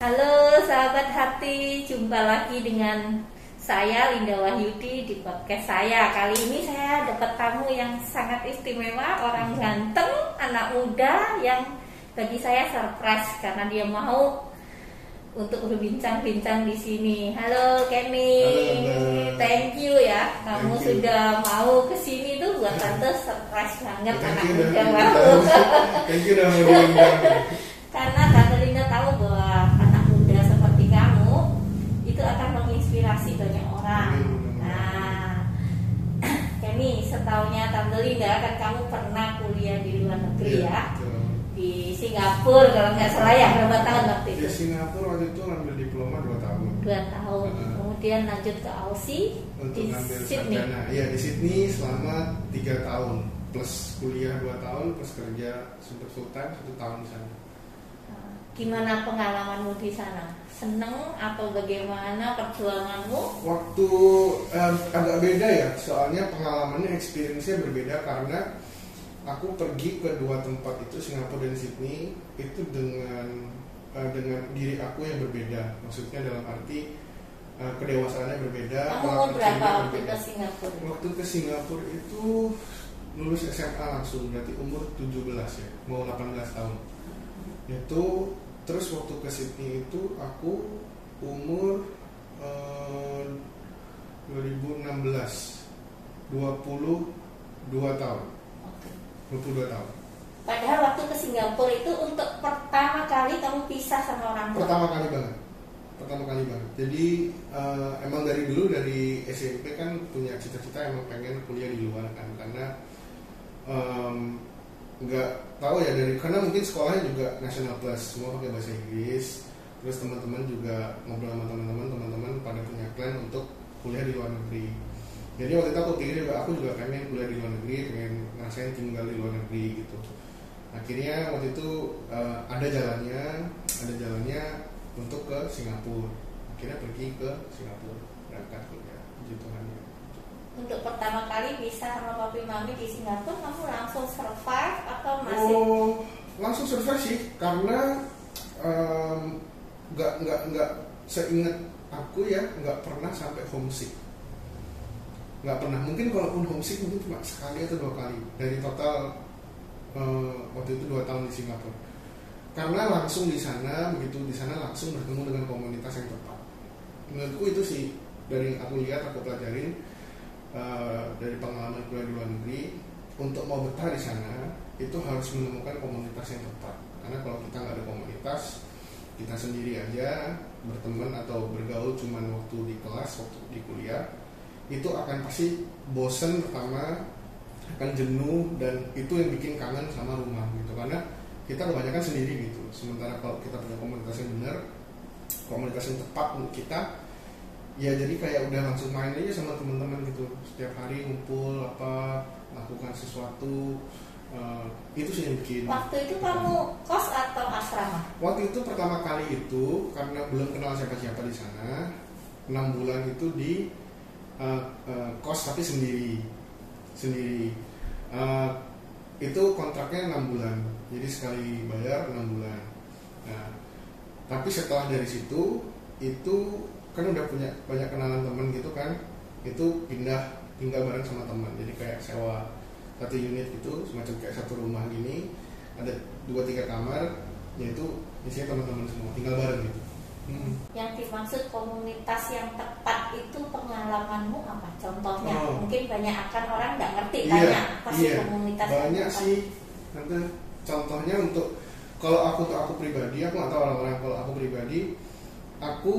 Halo sahabat hati, jumpa lagi dengan saya Linda Wahyudi di podcast saya. Kali ini saya dapat tamu yang sangat istimewa, orang ganteng, anak muda yang bagi saya surprise karena dia mau untuk berbincang-bincang di sini. Halo Kenny, Halo, thank you ya, kamu Thank you. sudah mau ke sini tuh buat tante surprise banget Thank anak you muda mau. Thank you udah mau. Karena Tante Linda tahu bahwa anak muda seperti kamu itu akan menginspirasi banyak orang. Amin. Nah, Setahunya Tante Linda kan kamu pernah kuliah di luar negeri Iya, ya, betul. di Singapura kalau nggak salah ya berapa tahun waktu Di itu? Singapura waktu itu ngambil diploma 2 tahun Dua tahun. Heeh. Kemudian lanjut ke Aussie untuk di Sydney. sarjana. Iya di Sydney selama 3 tahun plus kuliah 2 tahun plus kerja sempat full time 1 tahun di sana. Gimana pengalamanmu di sana? Seneng atau bagaimana perjuanganmu? Waktu em, agak beda ya, soalnya pengalamannya experience-nya berbeda karena aku pergi ke dua tempat itu Singapura dan Sydney itu dengan eh, dengan diri aku yang berbeda. Maksudnya dalam arti eh, kedewasaannya berbeda. Kamu berapa waktu berbeda. ke Singapura? Waktu ke Singapura itu lulus SMA langsung berarti umur 17 ya, mau 18 tahun. Itu terus waktu ke Sydney itu aku umur eh, 2016 22 tahun. Oke. 22 tahun. Padahal waktu ke Singapura itu untuk pertama kali kamu pisah sama orang tua. Pertama kali banget. Pertama kali banget. Jadi eh, emang dari dulu dari SMP kan punya cita-cita emang pengen kuliah di luar kan karena em, nggak tahu ya dari karena mungkin sekolahnya juga national plus semua pakai bahasa Inggris. Terus teman-teman juga ngobrol sama teman-teman, teman-teman pada punya plan untuk kuliah di luar negeri. Jadi waktu itu aku pikir juga aku juga pengen kuliah di luar negeri, pengen ngerasain tinggal di luar negeri gitu. Akhirnya waktu itu eh, ada jalannya, ada jalannya untuk ke Singapura. Akhirnya pergi ke Singapura, berangkat kuliah. Puji Tuhan ya. Untuk pertama kali pisah sama papi mami di Singapura, kamu langsung survive atau masih? Oh, langsung survive sih, karena nggak nggak nggak seingat aku ya nggak pernah sampai homesick. Nggak pernah. Mungkin kalaupun homesick mungkin cuma sekali atau dua kali dari total eh, waktu itu dua tahun di Singapura. Karena langsung di sana begitu di sana langsung bertemu dengan komunitas yang tepat. Menurutku itu sih dari aku lihat aku pelajarin eh, dari pengalaman kuliah di luar negeri untuk mau betah di sana itu harus menemukan komunitas yang tepat. Karena kalau kita nggak ada komunitas kita sendiri aja berteman atau bergaul cuman waktu di kelas waktu di kuliah itu akan pasti bosen pertama akan jenuh dan itu yang bikin kangen sama rumah gitu. Karena kita kebanyakan sendiri gitu. Sementara kalau kita punya komunitas yang benar komunitas yang tepat untuk kita ya jadi kayak udah langsung main aja sama teman-teman gitu. Setiap hari ngumpul apa lakukan sesuatu eh, itu sih yang bikin Waktu itu kamu kos atau asrama? waktu itu pertama kali itu karena belum kenal siapa-siapa di sana enam bulan itu di eh, eh, kos tapi sendiri sendiri. Eh, itu kontraknya enam bulan. Jadi sekali bayar enam bulan. Nah tapi setelah dari situ itu kan udah punya banyak kenalan temen gitu kan itu pindah tinggal bareng sama teman jadi kayak sewa satu unit gitu semacam kayak satu rumah gini ada dua tiga kamar yaitu isinya teman-teman semua tinggal bareng gitu Hmm. Yang dimaksud komunitas yang tepat itu pengalamanmu apa? Contohnya, Oh. mungkin banyak akan orang nggak ngerti Iya, tanya apa sih iya. komunitas banyak sih nanti contohnya untuk kalau aku untuk aku pribadi aku nggak tahu orang-orang kalau aku pribadi aku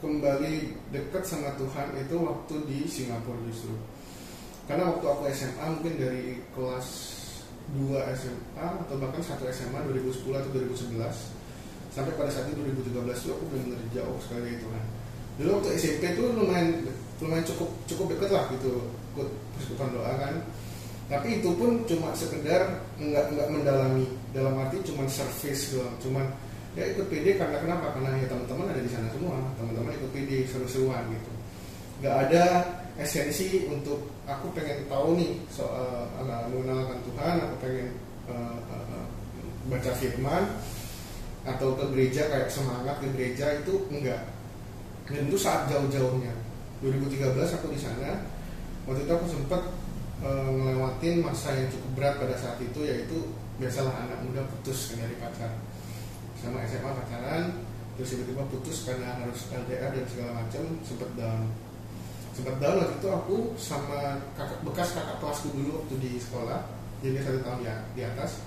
kembali dekat sama Tuhan itu waktu di Singapura justru. Karena waktu aku SMA mungkin dari kelas 2 SMA atau bahkan satu SMA 2010 atau 2011 sampai pada saat itu 2013 itu aku benar-benar jauh sekali dari Tuhan. Dulu waktu SMP tuh lumayan lumayan cukup cukup deket lah gitu ikut persekutuan doa kan. Tapi itu pun cuma sekedar nggak nggak mendalami dalam arti cuma service doang cuman ya ikut PD karena kenapa? Karena ya teman-teman ada di sana semua. Teman-teman ikut PD seru-seruan gitu. Nggak ada esensi untuk aku pengen tahu nih soal uh, mengenalkan Tuhan aku pengen uh, uh, baca firman atau ke gereja kayak semangat ke gereja itu enggak dan itu saat jauh-jauhnya. 2013 aku di sana. Waktu itu aku sempat ngelewatin masa yang cukup berat pada saat itu yaitu biasalah anak muda putus dari pacar sama SMA pacaran terus tiba-tiba putus karena harus LDR dan segala macam sempat down sempat down waktu itu aku sama kakak bekas kakak kelasku dulu waktu di sekolah jadi satu tahun ya di atas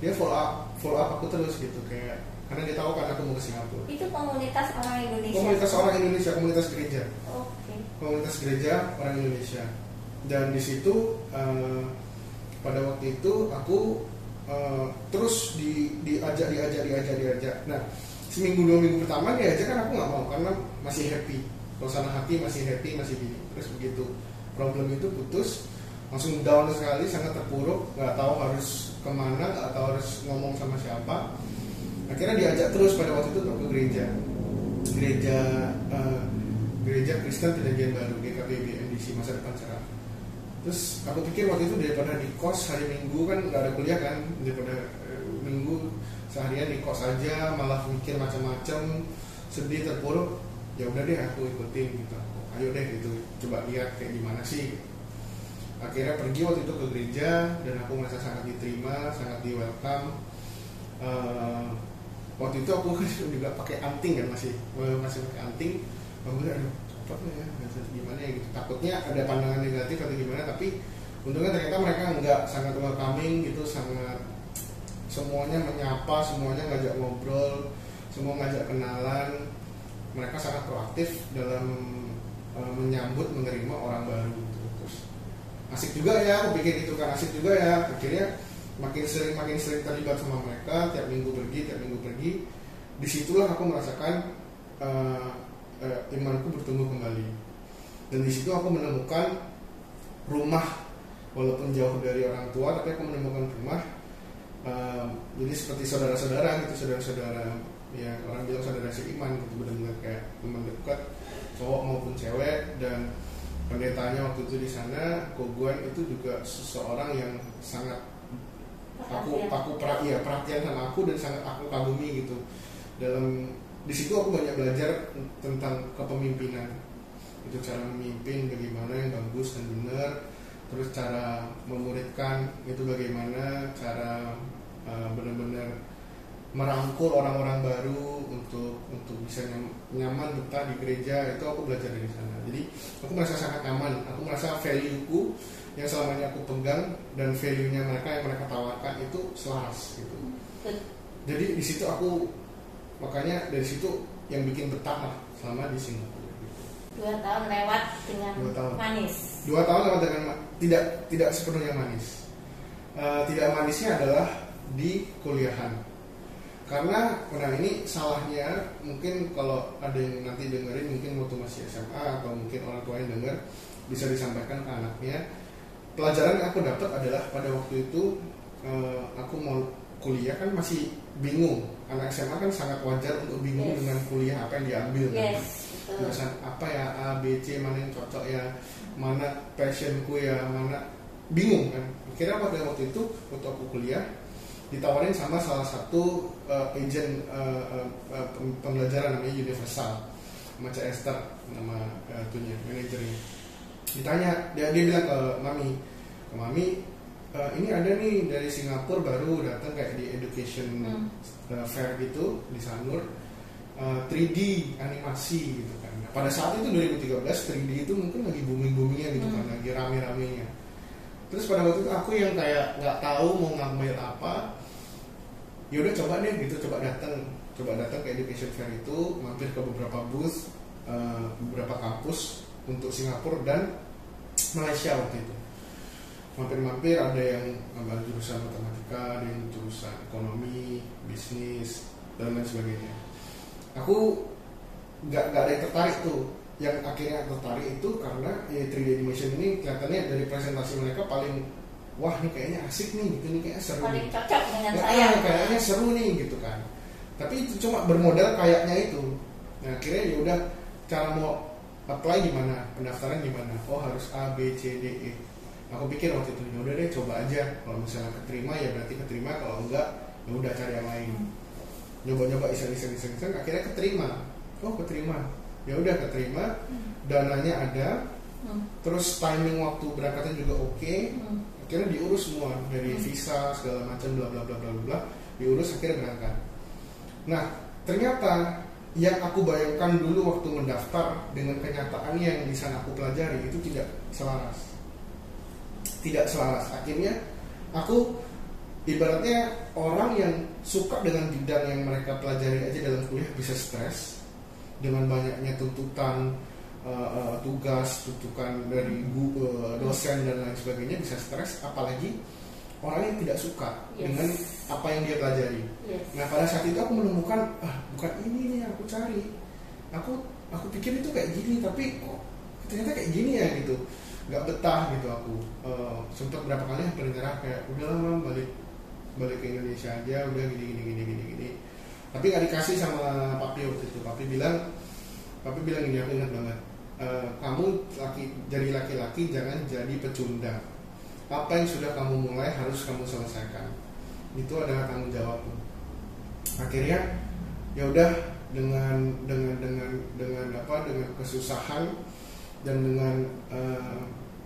dia follow up follow up aku terus gitu kayak karena dia tahu kan aku mau ke Singapura Itu komunitas orang Indonesia. komunitas orang Indonesia komunitas gereja Oke. komunitas gereja orang Indonesia dan di situ eh, pada waktu itu aku eh, terus di, diajak diajak diajak diajak. Nah seminggu dua minggu pertama diajak kan aku nggak mau karena masih happy. Suasana hati masih happy masih gini terus begitu problem itu putus langsung down sekali sangat terpuruk nggak tahu harus ke mana nggak tahu harus ngomong sama siapa. Akhirnya diajak terus pada waktu itu ke gereja. Gereja eh, gereja Kristen Perjanjian Baru GKBB MDC masa depan cerah terus aku pikir waktu itu daripada di kos hari minggu kan nggak ada kuliah kan? Daripada eh, minggu seharian di kos aja malah mikir macam-macam sedih terpuruk. Ya udah deh aku ikutin gitu. Ayo deh gitu. Coba lihat kayak gimana sih. Akhirnya pergi waktu itu ke gereja dan aku merasa sangat diterima sangat di welcome. Eh, waktu itu aku juga pakai anting kan masih masih pakai anting. Aku bilang apa ya tahu gimana ya gitu. Takutnya ada pandangan negatif atau gimana tapi untungnya ternyata mereka nggak sangat welcoming gitu sangat semuanya menyapa semuanya ngajak ngobrol semua ngajak kenalan. Mereka sangat proaktif dalam eh, menyambut menerima orang baru gitu. terus asik juga ya aku pikir itu kan asik juga ya. Akhirnya makin sering makin sering terlibat sama mereka tiap minggu pergi tiap minggu pergi. Di situlah aku merasakan eh, eh, imanku bertumbuh kembali. Dan di situ aku menemukan rumah walaupun jauh dari orang tua tapi aku menemukan rumah. Eh, jadi seperti saudara-saudara gitu saudara-saudara ya orang bilang saudara seiman gitu benar-benar kayak teman dekat cowok maupun cewek. Dan pendetanya waktu itu di sana Koguan itu juga seseorang yang sangat aku aku iya, perhatian sama aku dan sangat aku kagumi gitu. Dalam di situ aku banyak belajar tentang kepemimpinan. Itu cara memimpin bagaimana yang bagus dan benar terus cara memuridkan itu bagaimana cara uh, benar-benar merangkul orang-orang baru untuk untuk bisa nyam- nyaman betah di gereja itu aku belajar dari sana. Jadi aku merasa sangat nyaman. Aku merasa value-ku yang selama ini aku pegang dan value-nya mereka yang mereka tawarkan itu selaras gitu. Jadi di situ aku makanya dari situ yang bikin betah lah selama di Singapura gitu. Dua tahun lewat dengan Dua tahun. manis. dua tahun lewat dengan tidak tidak sepenuhnya manis Eh, tidak manisnya adalah di kuliahan karena nah ini salahnya mungkin kalau ada yang nanti dengerin mungkin waktu masih SMA atau mungkin orang tua yang denger bisa disampaikan ke anaknya pelajaran yang aku dapat adalah pada waktu itu eh, aku mau kuliah kan masih bingung anak SMA kan sangat wajar untuk bingung Yes. dengan kuliah apa yang diambil kan Yes, betul. jurusan apa ya A B C mana yang cocok ya mana passionku ya mana bingung kan kira pada waktu itu waktu aku kuliah ditawarin sama salah satu uh, agent uh, uh, uh, pem- pembelajaran namanya Universal sama Cak Esther nama uh, itunya manajernya ditanya dia dia bilang ke mami ke mami "Eh, ini ada nih dari Singapura baru datang kayak di education Hmm. Fair gitu di Sanur uh, 3D animasi gitu kan. Nah, pada saat itu 2013 3D itu mungkin lagi booming boomingnya gitu Hmm. kan, lagi rame ramenya. Terus pada waktu itu aku yang kayak nggak tahu mau ngambil apa, yaudah coba deh gitu, coba datang, coba datang ke education fair itu, mampir ke beberapa booth, uh, beberapa kampus untuk Singapura dan Malaysia waktu itu. Mampir-mampir ada yang ngambil jurusan matematika, ada yang jurusan ekonomi, bisnis, dan lain sebagainya. Aku nggak nggak ada yang tertarik tuh. Yang akhirnya tertarik itu karena ya 3D animation ini kelihatannya dari presentasi mereka paling wah ini kayaknya asik nih gitu nih kayaknya seru Paling nih. cocok dengan Ya, saya. kayaknya seru nih gitu kan. Tapi itu cuma bermodal kayaknya itu. Nah akhirnya ya udah cara mau apply gimana, pendaftaran gimana? Oh harus A B C D E. Aku pikir waktu itu ya udah deh coba aja. Kalau misalnya keterima ya berarti keterima. Kalau enggak ya udah cari yang lain. nyoba-nyoba iseng-iseng iseng-iseng akhirnya keterima oh keterima ya udah keterima dananya ada Hmm. terus timing waktu berangkatnya juga oke Hmm. akhirnya diurus semua dari Hmm. visa segala macam bla bla bla bla bla bla diurus akhirnya berangkat nah ternyata yang aku bayangkan dulu waktu mendaftar dengan kenyataan yang di sana aku pelajari itu tidak selaras tidak selaras akhirnya aku ibaratnya orang yang suka dengan bidang yang mereka pelajari aja dalam kuliah bisa stres dengan banyaknya tuntutan uh, uh, tugas tuntutan dari gu- uh, dosen dan lain sebagainya bisa stres apalagi orang yang tidak suka Yes. dengan apa yang dia pelajari Yes. Nah pada saat itu aku menemukan ah bukan ini nih yang aku cari. Aku aku pikir itu kayak gini tapi kok ternyata kayak gini ya gitu. Gak betah gitu aku. Eh, sempat berapa kali hampir nyerah kayak udah lama balik balik ke Indonesia aja udah gini gini gini gini gini. Tapi nggak dikasih sama papi waktu itu. Papi bilang papi bilang gini aku ingat banget. "Eh, kamu laki jadi laki-laki jangan jadi pecundang. Apa yang sudah kamu mulai harus kamu selesaikan. Itu adalah tanggung jawabmu akhirnya ya udah dengan dengan dengan dengan apa dengan kesusahan dan dengan eh,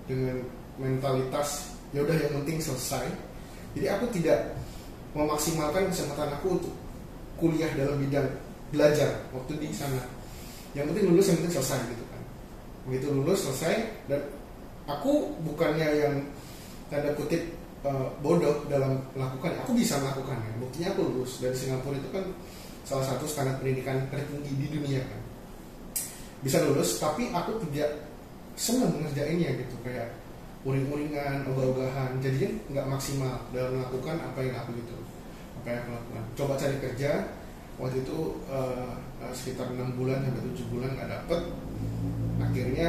dengan mentalitas ya udah yang penting selesai. Jadi aku tidak memaksimalkan kesempatan aku untuk kuliah dalam bidang belajar waktu di sana. Yang penting lulus yang penting selesai gitu kan. Begitu lulus selesai dan aku bukannya yang tanda kutip eh, bodoh dalam melakukan aku bisa melakukannya buktinya aku lulus. Dari Singapura itu kan salah satu standar pendidikan tertinggi di dunia kan. Bisa lulus tapi aku tidak senang ngerjainnya gitu kayak uring-uringan ogah-ogahan jadinya nggak maksimal dalam melakukan apa yang aku gitu apa yang aku lakukan. Coba cari kerja waktu itu eh, sekitar enam bulan sampai tujuh bulan nggak dapet akhirnya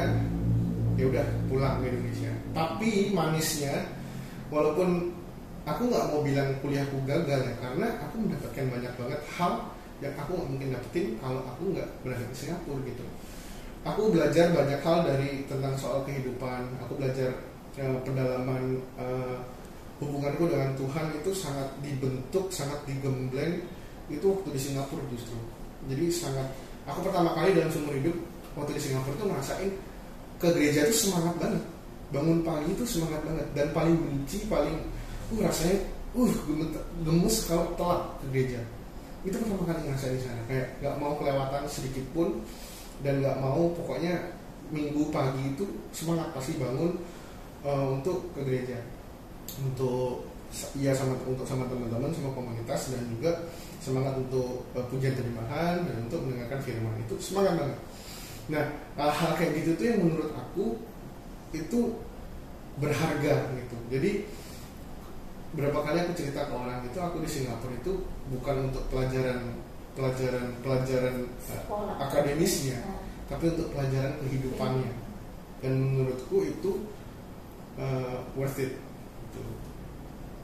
ya udah pulang ke Indonesia. Tapi manisnya walaupun aku nggak mau bilang kuliahku gagal ya karena aku mendapatkan banyak banget hal yang aku nggak mungkin dapetin kalau aku nggak berada di Singapura gitu aku belajar banyak hal dari tentang soal kehidupan. Aku belajar eh, pendalaman eh, hubunganku dengan Tuhan itu sangat dibentuk sangat digembleng. Itu waktu di Singapura justru. Jadi sangat aku pertama kali dalam seumur hidup waktu di Singapura itu ngerasain ke gereja itu semangat banget. Bangun pagi itu semangat banget. Dan paling benci paling uh rasanya uh gemes kalau telat ke gereja. Itu pertama kali ngerasain di sana. Kayak nggak mau kelewatan sedikit pun dan nggak mau pokoknya minggu pagi itu semangat pasti bangun eh, untuk ke gereja. Untuk ya sama untuk sama teman-teman sama komunitas dan juga semangat untuk eh, pujian terjemahan dan untuk mendengarkan firman. Itu semangat banget. Nah hal-hal kayak gitu tuh yang menurut aku itu berharga gitu. Jadi berapa kali aku cerita ke orang itu aku di Singapura itu bukan untuk pelajaran pelajaran pelajaran eh, Sekolah. akademisnya Nah, tapi untuk pelajaran kehidupannya. Dan menurutku itu uh, worth it. Gitu.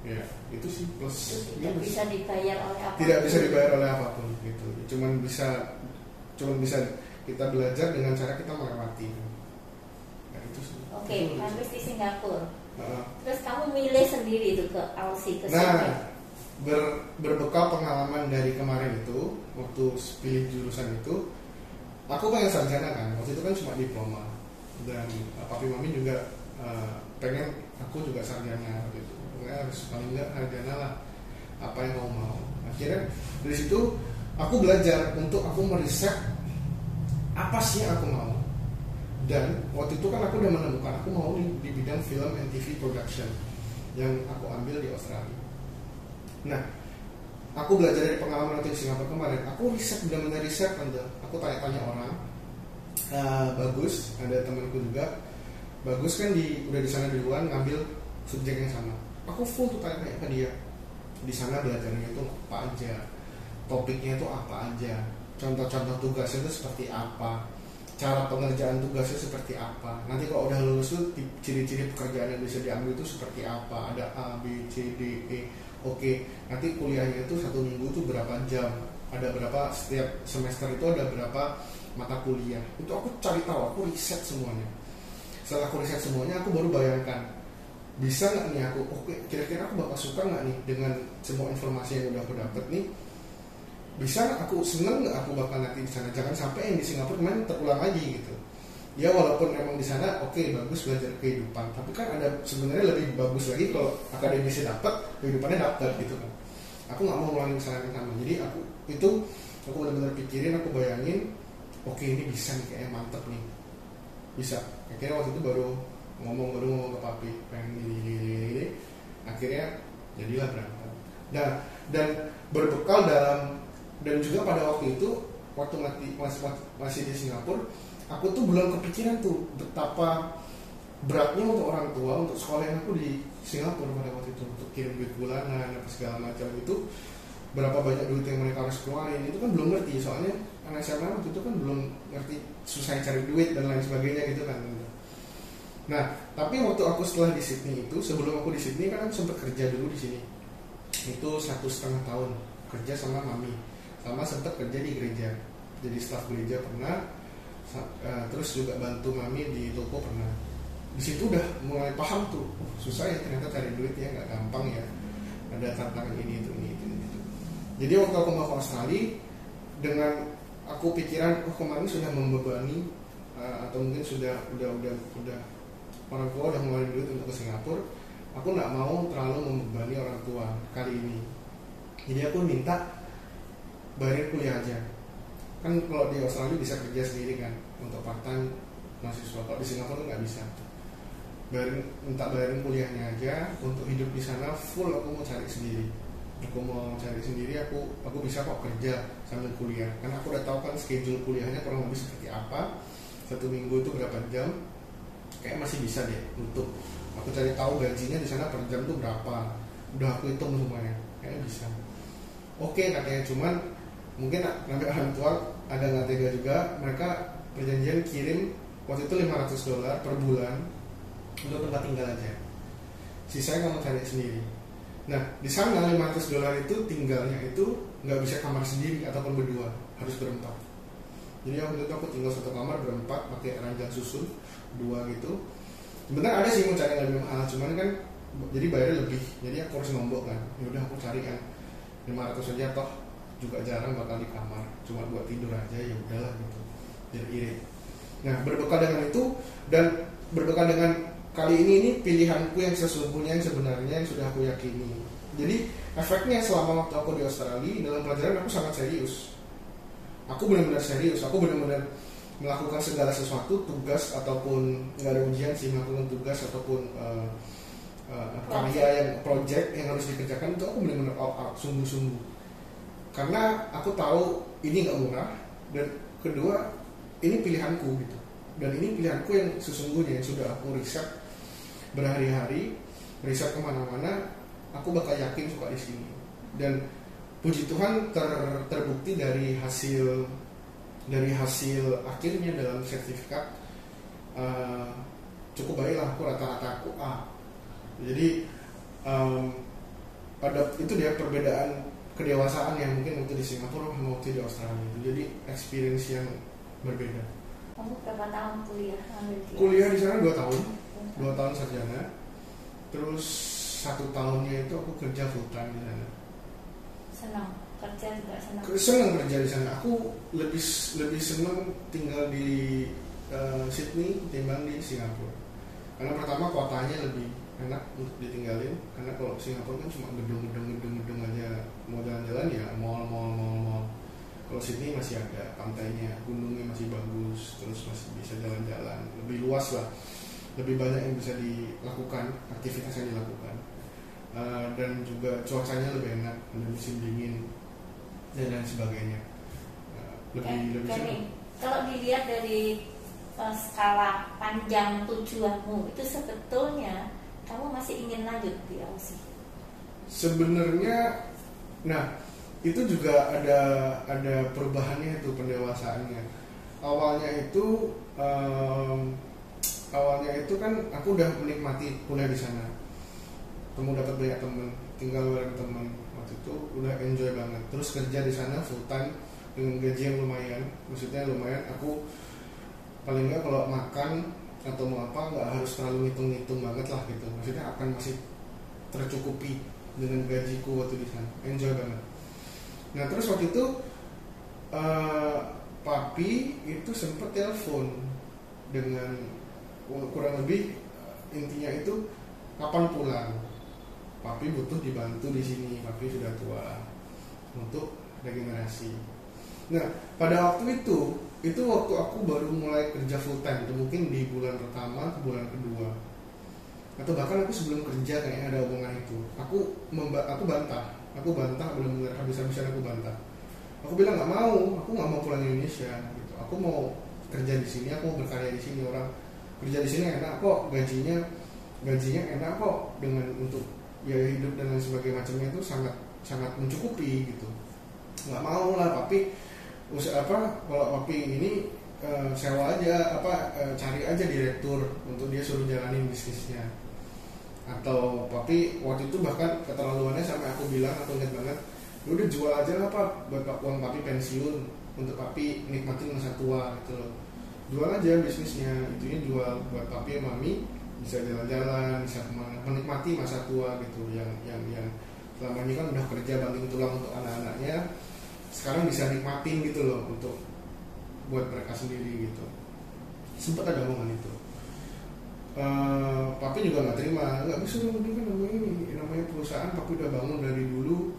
ya itu sih plus tidak minus. bisa dibayar oleh apa tidak bisa dibayar oleh apa pun gitu. Cuman bisa cuman bisa kita belajar dengan cara kita melewati. Ya, itu sih. Oke Itu habis di Singapura. Uh, terus kamu milih sendiri itu ke Aussie ke Nah, ber- berbekal pengalaman dari kemarin itu, waktu pilih jurusan itu, aku pengen sarjana kan. Waktu itu kan cuma diploma dan uh, papi mami juga uh, pengen aku juga sarjana gitu. Pokoknya harus paling enggak sarjana lah apa yang mau mau. Akhirnya dari situ aku belajar untuk aku meriset apa sih yang aku mau dan waktu itu kan aku udah menemukan aku mau di, di bidang film and TV production yang aku ambil di Australia. Nah, aku belajar dari pengalaman waktu di Singapura kemarin. Aku riset benar-benar riset tante. Aku tanya-tanya orang. Eh, bagus, ada temanku juga. Bagus kan di udah di sana duluan ngambil subjek yang sama. Aku full tuh tanya-tanya ke dia. Di sana belajarnya itu apa aja, topiknya itu apa aja, contoh-contoh tugasnya itu seperti apa, cara pengerjaan tugasnya seperti apa. Nanti kalau udah lulus tuh ciri-ciri pekerjaan yang bisa diambil itu seperti apa. Ada A, B, C, D, E. Oke, nanti kuliahnya itu satu minggu tuh berapa jam? Ada berapa setiap semester itu ada berapa mata kuliah? Itu aku cari tahu, aku riset semuanya. Setelah aku riset semuanya, aku baru bayangkan bisa nggak nih aku oke kira-kira aku bakal suka nggak nih dengan semua informasi yang udah aku dapet nih bisa aku seneng nggak aku bakal nanti di sana jangan sampai yang di Singapura kemarin terulang lagi gitu ya walaupun emang di sana oke bagus belajar kehidupan. Tapi kan ada sebenarnya lebih bagus lagi kalau akademisnya dapat kehidupannya dapat gitu kan. Aku nggak mau ngulangin kesalahan yang sama. Jadi aku itu aku benar-benar pikirin aku bayangin oke ini bisa nih kayaknya mantep nih. Bisa. Akhirnya waktu itu baru ngomong baru ngomong ke papi pengen gini gini gini, gini. akhirnya jadilah berangkat. Nah dan berbekal dalam dan juga pada waktu itu waktu mati, masih, masih di Singapura aku tuh belum kepikiran tuh betapa beratnya untuk orang tua untuk sekolah aku di Singapura pada waktu itu untuk kirim duit bulanan apa segala macam itu. Berapa banyak duit yang mereka harus keluarin itu kan belum ngerti. Soalnya anak SMA waktu itu kan belum ngerti susah cari duit dan lain sebagainya gitu kan. Nah tapi waktu aku setelah di Sydney itu sebelum aku di Sydney kan aku sempat kerja dulu di sini. Itu satu setengah tahun kerja sama mami. Sama sempat kerja di gereja. Jadi staf gereja pernah uh, terus juga bantu mami di toko pernah. Di situ udah mulai paham tuh. Susah ya ternyata cari duit ya nggak gampang ya. Ada tantangan ini itu ini itu, itu. jadi waktu aku mau ke Australia dengan aku pikiran oh kemarin sudah membebani uh, atau mungkin sudah udah udah udah orang tua udah ngeluarin duit untuk ke Singapura aku nggak mau terlalu membebani orang tua kali ini. Jadi aku minta bayarin kuliah aja kan kalau di Australia bisa kerja sendiri kan untuk part time mahasiswa. Kalau di Singapura tuh nggak bisa. Bayarin minta bayarin kuliahnya aja untuk hidup di sana full aku mau cari sendiri. Aku mau cari sendiri aku aku bisa kok kerja sambil kuliah. Karena aku udah tahu kan schedule kuliahnya kurang lebih seperti apa. Satu minggu itu berapa jam? Kayak masih bisa deh untuk aku cari tahu gajinya di sana per jam tuh berapa. Udah aku hitung semuanya kayaknya bisa. Oke katanya. Cuman mungkin nanti orang tua ada nggak tega juga mereka perjanjian kirim waktu itu 500 dolar per bulan untuk tempat tinggal aja. Sisanya kamu cari sendiri. Nah di sana 500 dolar itu tinggalnya itu nggak bisa kamar sendiri ataupun berdua harus berempat. Jadi waktu itu aku tinggal satu kamar berempat pakai ranjang susun dua gitu. Sebenarnya ada sih mau cari yang lebih mahal cuman kan jadi bayarnya lebih jadi aku harus nombok kan. Ya udah aku cari kan 500 saja toh juga jarang bakal di kamar cuma buat tidur aja ya udahlah gitu biar irit. Nah berbekal dengan itu dan berbekal dengan kali ini ini pilihanku yang sesungguhnya yang sebenarnya yang sudah aku yakini. Jadi efeknya selama waktu aku di Australia dalam pelajaran aku sangat serius. Aku benar-benar serius aku benar-benar melakukan segala sesuatu tugas ataupun nggak ada ujian sih melakukan tugas ataupun uh, uh, karya yang project yang harus dikerjakan itu aku benar-benar all out sungguh-sungguh karena aku tahu ini nggak murah dan kedua ini pilihanku gitu. Dan ini pilihanku yang sesungguhnya yang sudah aku riset berhari-hari riset ke mana-mana aku bakal yakin suka di sini. Dan puji Tuhan ter, terbukti dari hasil dari hasil akhirnya dalam sertifikat uh, cukup baik lah aku rata-rata aku A. Jadi um, pada itu dia perbedaan kedewasaan yang mungkin waktu di Singapura sama waktu di Australia jadi experience yang berbeda. Kamu berapa tahun kuliah? Kuliah di sana dua tahun. Dua tahun sarjana. Terus satu tahunnya itu aku kerja full time di sana. Senang? Kerja juga senang? Senang kerja di sana. Aku lebih lebih senang tinggal di uh, Sydney timbang di Singapura. Karena pertama kotanya lebih enak untuk ditinggalin karena kalau Singapura kan cuma gedung-gedung gedung-gedung aja. Mau jalan-jalan ya mall mall mall mall. Kalau Sydney masih ada pantainya gunungnya masih bagus terus masih bisa jalan-jalan. Lebih luas lah. Lebih banyak yang bisa dilakukan aktivitas yang dilakukan. Uh, dan juga cuacanya lebih enak ada musim dingin dan lain sebagainya. Uh, lebih ya, lebih kalau dilihat dari uh, skala panjang tujuanmu itu sebetulnya kamu masih ingin lanjut di Aussie? Sebenarnya, nah itu juga ada ada perubahannya itu pendewasaannya. Awalnya itu um, awalnya itu kan aku udah menikmati kuliah di sana. Temu dapat banyak temen, tinggal bareng temen waktu itu udah enjoy banget. Terus kerja di sana full time dengan gaji yang lumayan, maksudnya lumayan. Aku paling nggak kalau makan atau mau apa nggak harus terlalu ngitung-ngitung banget lah gitu. Maksudnya akan masih tercukupi dengan gajiku waktu di sana. Enjoy banget. Nah terus waktu itu eh, papi itu sempat telepon dengan kurang lebih eh, intinya itu kapan pulang? Papi butuh dibantu di sini. Papi sudah tua untuk regenerasi. Nah pada waktu itu itu waktu aku baru mulai kerja full time itu mungkin di bulan pertama ke bulan kedua. Atau bahkan aku sebelum kerja kayaknya ada omongan itu. Aku memba aku bantah. Aku bantah benar-benar habis-habisan aku bantah. Aku bilang nggak mau aku nggak mau pulang Indonesia. Gitu. Aku mau kerja di sini aku mau berkarya di sini orang kerja di sini enak kok gajinya gajinya enak kok. Dengan untuk ya hidup dan lain sebagainya itu sangat sangat mencukupi gitu. Nggak mau lah tapi usaha apa kalau papi ini eh, sewa aja apa eh, cari aja direktur untuk dia suruh jalanin bisnisnya. Atau papi waktu itu bahkan keterlaluannya sampai aku bilang aku ingat banget "Ya udah jual aja lah pak buat uang papi pensiun untuk papi nikmatin masa tua gitu loh. Jual aja bisnisnya itunya jual buat papi dan mami bisa jalan-jalan bisa menikmati masa tua gitu yang yang yang selama ini kan udah kerja banting tulang untuk anak-anaknya sekarang bisa nikmatin gitu loh untuk buat mereka sendiri gitu. Sempat ada omongan itu. Eh, papi juga nggak terima. Nggak bisa ini kan namanya ini namanya perusahaan papi udah bangun dari dulu.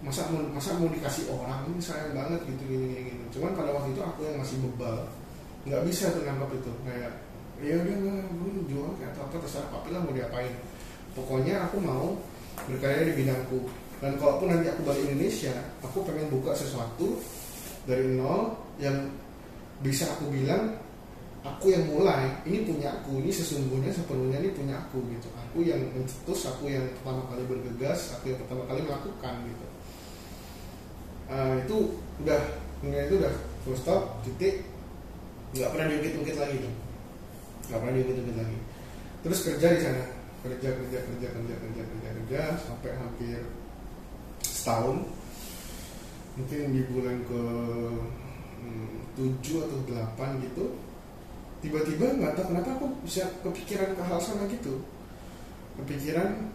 Masa mau masa mau dikasih orang? Ini sayang banget gitu gini gini, gini. cuman pada waktu itu aku yang masih bebal. Nggak bisa tuh nangkap itu. Kayak ya udah nggak gue jual kayak apa terserah papi lah mau diapain. Pokoknya aku mau berkarya di bidangku dan kalaupun nanti aku balik Indonesia aku pengen buka sesuatu dari nol yang bisa aku bilang aku yang mulai ini punya aku ini sesungguhnya sepenuhnya ini punya aku gitu. Aku yang mencetus aku yang pertama kali bergegas aku yang pertama kali melakukan gitu. Eh, itu udah kemudian itu udah full stop titik. Nggak pernah diungkit-ungkit lagi tuh nggak pernah diungkit-ungkit lagi. Terus kerja di sana. Kerja kerja kerja kerja kerja kerja kerja sampai hampir setahun. Mungkin di bulan ke hmm, 7 atau 8 gitu tiba-tiba nggak tahu kenapa aku bisa kepikiran ke hal sama gitu. Kepikiran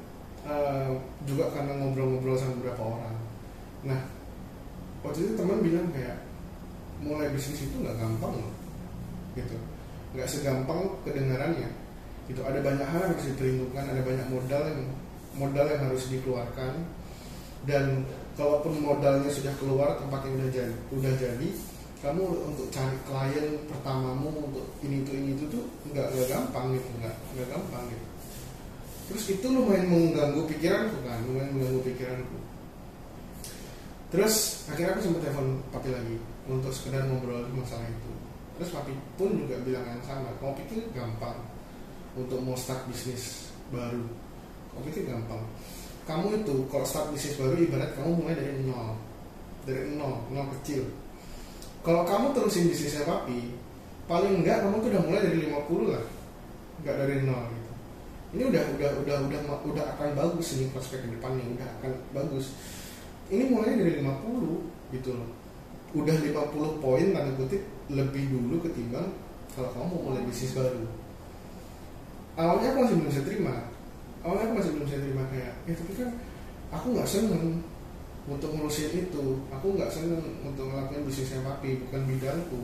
eh, juga karena ngobrol-ngobrol sama beberapa orang. Nah waktu itu teman bilang kayak mulai bisnis itu nggak gampang loh gitu. Nggak segampang kedengarannya. Gitu. Ada banyak hal yang harus diperhitungkan ada banyak modal yang modal yang harus dikeluarkan dan kalaupun modalnya sudah keluar tempatnya udah jadi udah jadi kamu untuk cari klien pertamamu untuk ini itu ini itu tuh nggak nggak gampang gitu nggak nggak gampang gitu. Terus itu lumayan mengganggu pikiranku kan? Lumayan mengganggu pikiranku. Terus akhirnya aku sempat telepon papi lagi untuk sekedar ngobrol masalah itu. Terus papi pun juga bilang yang sama kamu pikir gampang untuk mau start bisnis baru? Kamu pikir gampang kamu itu kalau start bisnis baru ibarat kamu mulai dari nol. Dari nol nol kecil. Kalau kamu terusin bisnisnya papi paling enggak kamu tuh udah mulai dari 50 lah. Enggak dari nol gitu. Ini udah udah udah udah udah akan bagus ini prospek ke depannya udah akan bagus. Ini mulai dari 50 gitu loh. Udah 50 poin tanda kutip lebih dulu ketimbang kalau kamu mau mulai bisnis baru. Awalnya aku masih belum bisa terima awalnya aku masih belum bisa terima kayak ya tapi kan aku nggak seneng untuk ngurusin itu. Aku nggak seneng untuk ngelakuin bisnisnya papi bukan bidangku.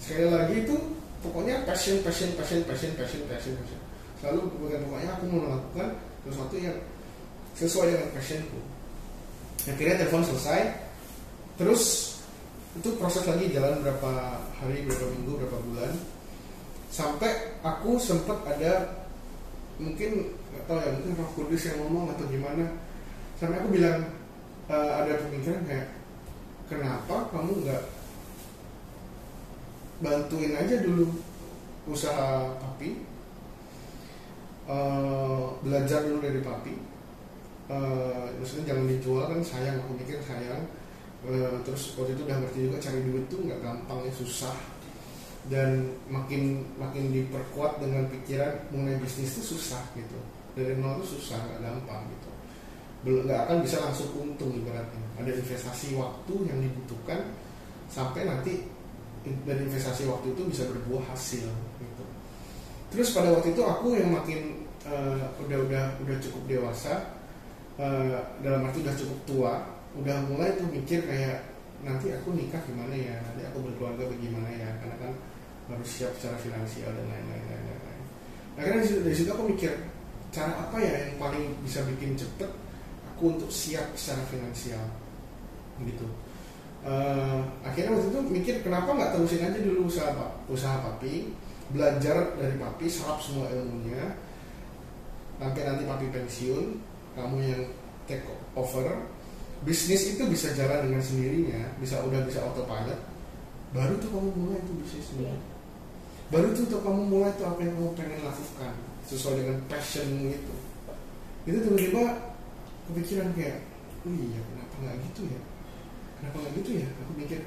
Sekali lagi itu pokoknya passion passion passion passion passion passion passion. Selalu bukan pokoknya aku mau melakukan sesuatu yang sesuai dengan passionku. Akhirnya telepon selesai. Terus itu proses lagi jalan berapa hari berapa minggu berapa bulan. Sampai aku sempat ada mungkin nggak tahu ya mungkin roh kudus yang ngomong atau gimana. Sampai aku bilang eh, ada pemikiran kayak kenapa kamu nggak bantuin aja dulu usaha papi? Eh, belajar dulu dari papi. Eh, maksudnya jangan dijual kan sayang. Aku mikir sayang. Eh, terus waktu itu udah ngerti juga cari duit tuh nggak gampang ya susah dan makin makin diperkuat dengan pikiran mengenai bisnis itu susah gitu. Dari nol itu susah nggak gampang gitu. Belum nggak akan bisa langsung untung ibaratnya. Ada investasi waktu yang dibutuhkan sampai nanti dari investasi waktu itu bisa berbuah hasil gitu. Terus pada waktu itu aku yang makin eh, udah udah udah cukup dewasa eh, dalam arti udah cukup tua udah mulai tuh mikir kayak nanti aku nikah gimana ya? Nanti aku berkeluarga bagaimana ya? Karena kan harus siap secara finansial dan lain-lain lain-lain. Akhirnya dari situ, dari situ aku mikir cara apa ya yang paling bisa bikin cepet aku untuk siap secara finansial? Gitu. Eh, akhirnya waktu itu mikir kenapa nggak terusin aja dulu usaha usaha papi belajar dari papi serap semua ilmunya. Sampai nanti papi pensiun kamu yang take over bisnis itu bisa jalan dengan sendirinya bisa udah bisa autopilot baru tuh kamu mulai tuh bisnisnya Iya. baru tuh tuh kamu mulai tuh apa yang kamu pengen lakukan sesuai dengan passionmu itu. Itu tiba-tiba kepikiran kayak oh iya kenapa nggak gitu ya? Kenapa nggak gitu ya? Aku mikir.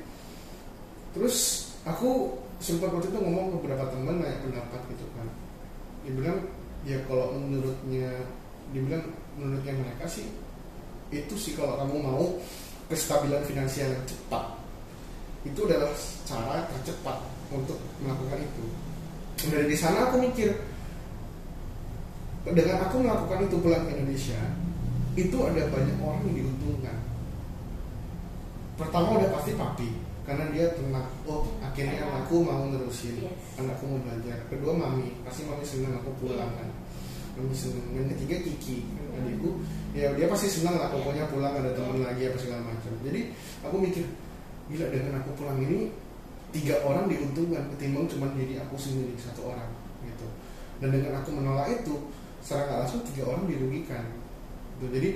Terus aku sempat waktu itu ngomong ke beberapa teman nanya pendapat gitu kan. Dia bilang ya kalau menurutnya dibilang menurutnya mereka sih itu sih kalau kamu mau kestabilan finansial yang cepat. Itu adalah cara tercepat untuk melakukan itu. Dari sana aku mikir dengan aku melakukan itu pulang ke Indonesia itu ada banyak orang yang diuntungkan. Pertama udah pasti papi karena dia tenang oh akhirnya anakku mau nerusin Yes. anakku mau belajar. Kedua mami pasti mami senang aku pulang kan. Mami senang. Dan ketiga Kiki adikku ya dia pasti senang lah pokoknya pulang ada teman lagi apa segala macam jadi aku mikir gila dengan aku pulang ini tiga orang diuntungkan ketimbang cuma jadi aku sendiri satu orang gitu dan dengan aku menolak itu secara nggak langsung tiga orang dirugikan gitu. jadi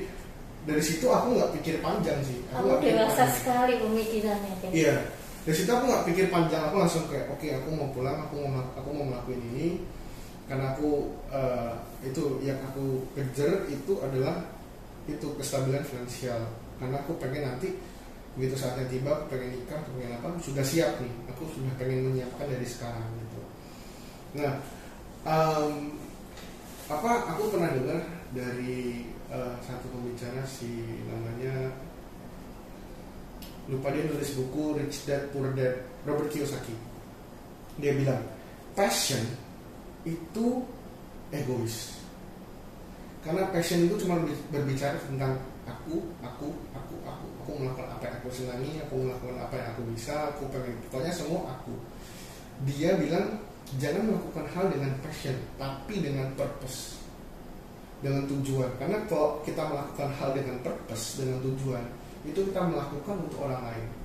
dari situ aku nggak pikir panjang sih aku Kamu dewasa panjang. sekali pemikirannya kan. Iya. Dari situ aku nggak pikir panjang, aku langsung kayak oke aku mau pulang, aku mau aku mau ngelakuin ini karena aku eh, itu yang aku kejar itu adalah itu kestabilan finansial. Karena aku pengen nanti begitu saatnya tiba aku pengen nikah aku pengen apa sudah siap nih. Aku sudah pengen menyiapkan dari sekarang gitu. Nah em, apa aku pernah dengar dari eh, satu pembicara si namanya lupa dia nulis buku Rich Dad Poor Dad Robert Kiyosaki. Dia bilang passion itu egois. Karena passion itu cuma ber- berbicara tentang aku aku aku aku. Aku melakukan apa yang aku senangi aku melakukan apa yang aku bisa aku pengen. Pokoknya semua aku. Dia bilang jangan melakukan hal dengan passion tapi dengan purpose dengan tujuan. Karena kalau kita melakukan hal dengan purpose dengan tujuan itu kita melakukan untuk orang lain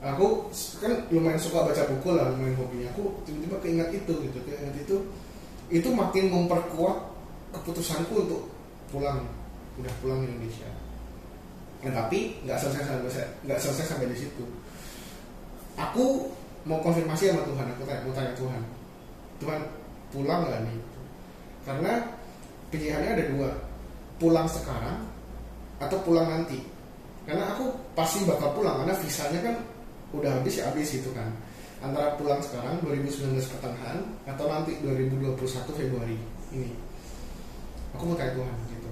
aku kan lumayan suka baca buku lah lumayan hobinya. Aku tiba-tiba keingat itu gitu keingat itu itu makin memperkuat keputusanku untuk pulang udah pulang Indonesia. Nah, tapi nggak selesai sampai nggak selesai sampai di situ. Aku mau konfirmasi sama Tuhan aku tanya mau tanya Tuhan Tuhan pulang nggak nih? Karena pilihannya ada dua pulang sekarang atau pulang nanti. Karena aku pasti bakal pulang karena visanya kan udah habis ya habis gitu kan. Antara pulang sekarang 2019 pertengahan atau nanti 2021 Februari ini. Aku mau tanya Tuhan gitu.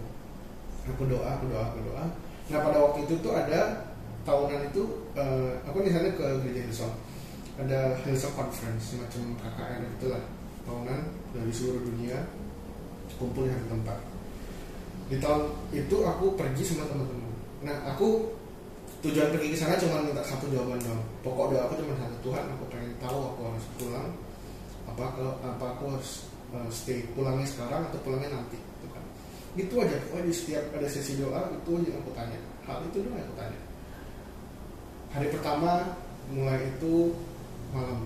Aku doa aku doa aku doa. Nah pada waktu itu tuh ada tahunan itu eh, aku di ke gereja Hillsong. Ada Hillsong Conference semacam KKR itulah tahunan dari seluruh dunia kumpul di satu tempat. Di tahun itu aku pergi sama teman-teman. Nah aku tujuan pergi ke sana cuma minta satu jawaban doang. Pokok doa aku cuma satu Tuhan aku pengen tahu aku harus pulang apa kalau apa aku harus uh, stay pulangnya sekarang atau pulangnya nanti gitu kan. Itu aja pokoknya di setiap ada sesi doa itu yang aku tanya. Hal itu doang aku tanya. Hari pertama mulai itu malam.